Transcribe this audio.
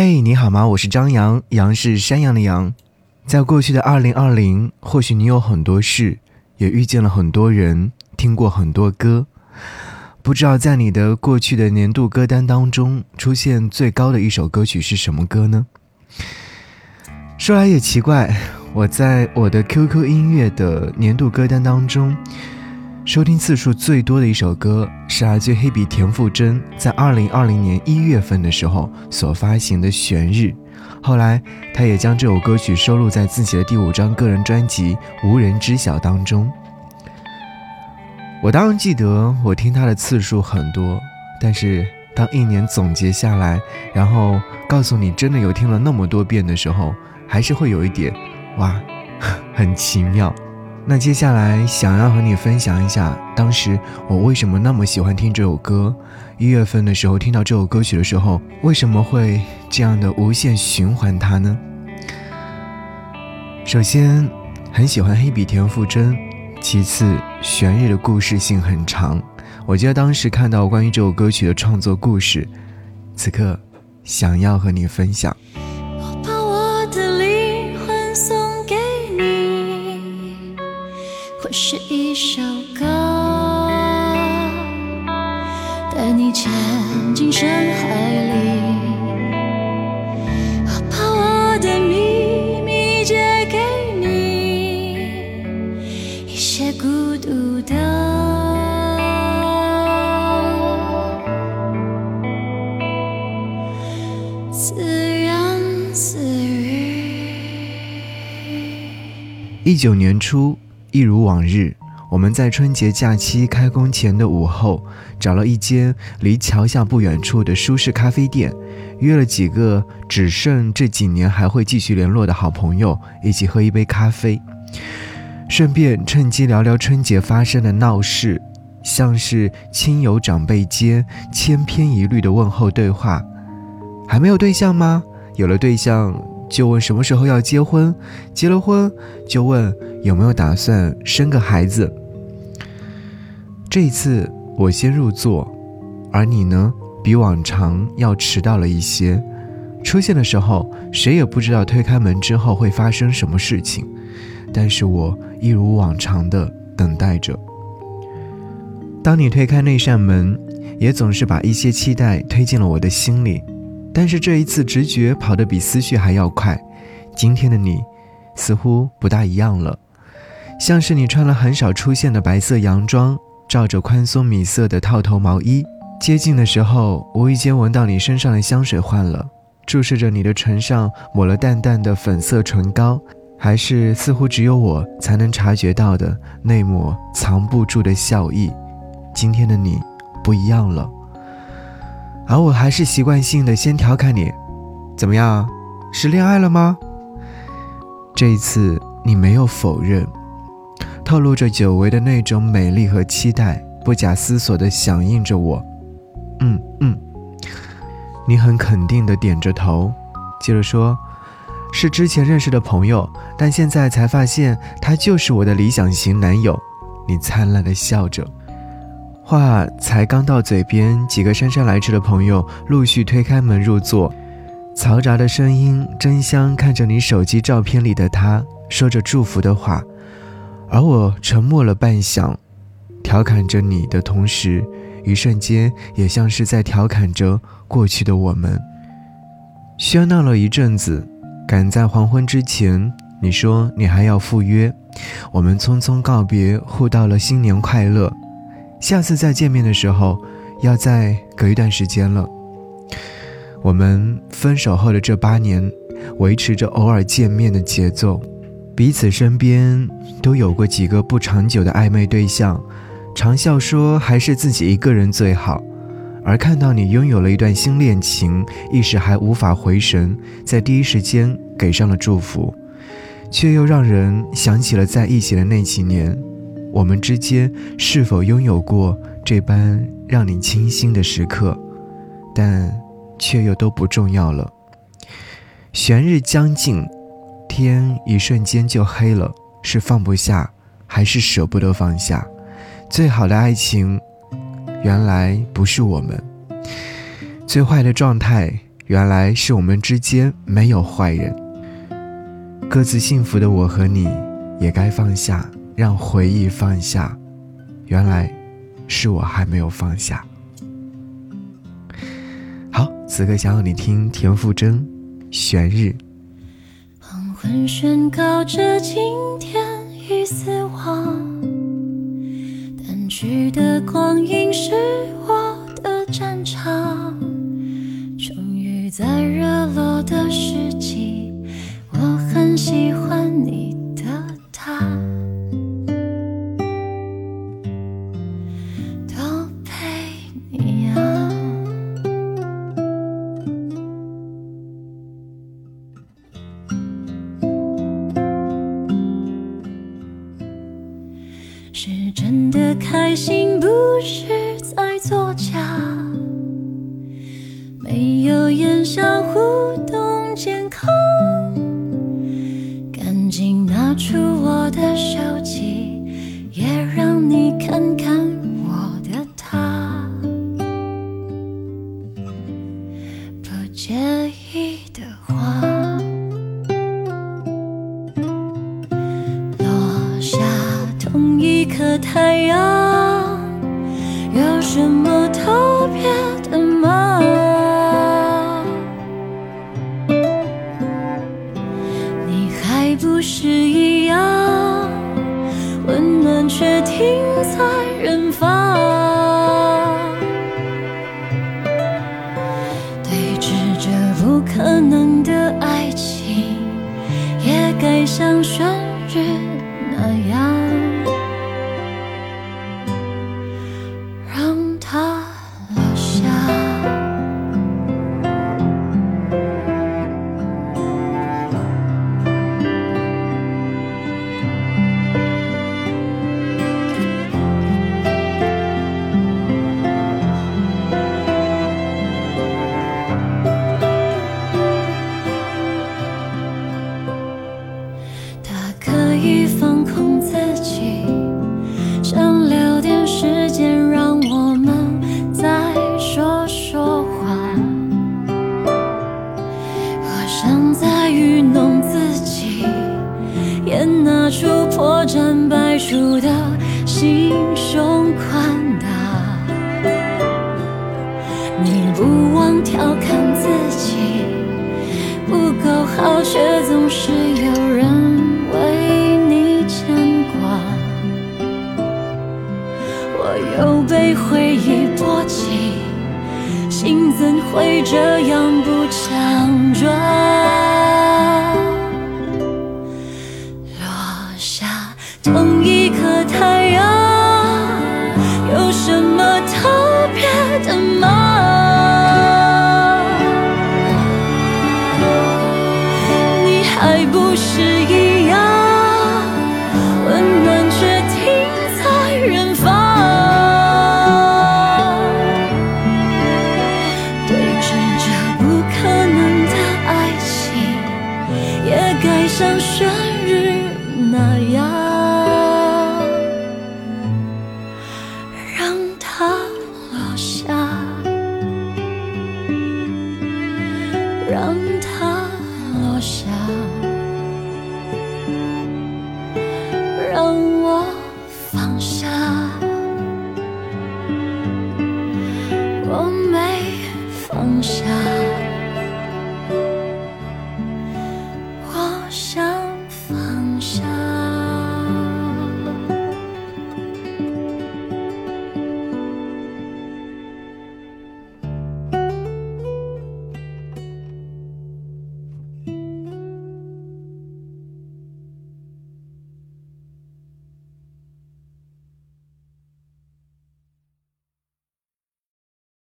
嘿，你好吗？我是张扬，杨是山羊的羊。在过去的二零二零，或许你有很多事，也遇见了很多人，听过很多歌。不知道在你的过去的年度歌单当中，出现最高的一首歌曲是什么歌呢？说来也奇怪，我在我的 QQ 音乐的年度歌单当中。收听次数最多的一首歌是来自黑笔田馥甄在二零二零年一月份的时候所发行的《悬日》，后来他也将这首歌曲收录在自己的第五张个人专辑《无人知晓》当中。我当然记得我听他的次数很多，但是当一年总结下来，然后告诉你真的有听了那么多遍的时候，还是会有一点哇，很奇妙。那接下来想要和你分享一下，当时我为什么那么喜欢听这首歌。一月份的时候听到这首歌曲的时候，为什么会这样的无限循环它呢？首先，很喜欢黑笔田馥甄；其次，旋律的故事性很长。我记得当时看到关于这首歌曲的创作故事，此刻想要和你分享。是一首歌，带你潜进深海里，我把我的秘密借给你，一些孤独的自言自语。一九年初。一如往日，我们在春节假期开工前的午后，找了一间离桥下不远处的舒适咖啡店，约了几个只剩这几年还会继续联络的好朋友，一起喝一杯咖啡，顺便趁机聊聊春节发生的闹事，像是亲友长辈间千篇一律的问候对话：“还没有对象吗？有了对象。”就问什么时候要结婚，结了婚就问有没有打算生个孩子。这一次我先入座，而你呢，比往常要迟到了一些。出现的时候，谁也不知道推开门之后会发生什么事情，但是我一如往常的等待着。当你推开那扇门，也总是把一些期待推进了我的心里。但是这一次，直觉跑得比思绪还要快。今天的你，似乎不大一样了，像是你穿了很少出现的白色洋装，罩着宽松米色的套头毛衣。接近的时候，无意间闻到你身上的香水换了，注视着你的唇上抹了淡淡的粉色唇膏，还是似乎只有我才能察觉到的那抹藏不住的笑意。今天的你，不一样了。而我还是习惯性的先调侃你，怎么样，是恋爱了吗？这一次你没有否认，透露着久违的那种美丽和期待，不假思索的响应着我。嗯嗯，你很肯定的点着头，接着说，是之前认识的朋友，但现在才发现他就是我的理想型男友。你灿烂的笑着。话才刚到嘴边，几个姗姗来迟的朋友陆续推开门入座，嘈杂的声音争相看着你手机照片里的他，说着祝福的话，而我沉默了半晌，调侃着你的同时，一瞬间也像是在调侃着过去的我们。喧闹了一阵子，赶在黄昏之前，你说你还要赴约，我们匆匆告别，互道了新年快乐。下次再见面的时候，要再隔一段时间了。我们分手后的这八年，维持着偶尔见面的节奏，彼此身边都有过几个不长久的暧昧对象，常笑说还是自己一个人最好。而看到你拥有了一段新恋情，一时还无法回神，在第一时间给上了祝福，却又让人想起了在一起的那几年。我们之间是否拥有过这般让你倾心的时刻？但却又都不重要了。悬日将近，天一瞬间就黑了，是放不下，还是舍不得放下？最好的爱情，原来不是我们；最坏的状态，原来是我们之间没有坏人。各自幸福的我和你，也该放下，让回忆放下。原来，是我还没有放下。好，此刻想要你听田馥甄《悬日》。黄昏宣告着今天已死亡，淡去的光阴是我的战场。终于在热络的时机，我很喜欢你想互动，健康。赶紧拿出我的手机，也让你看看我的他。不介意是一样，温暖却停在远方。对峙着不可能的爱情，也该像旋律那样，想留点时间让我们再说说话。我想再愚弄自己，也拿出破绽百出的心胸宽大。你不忘调侃自己。不够好，却总是有人怎会这样不强壮？落下同一颗太阳，有什么特别的吗？你还不是一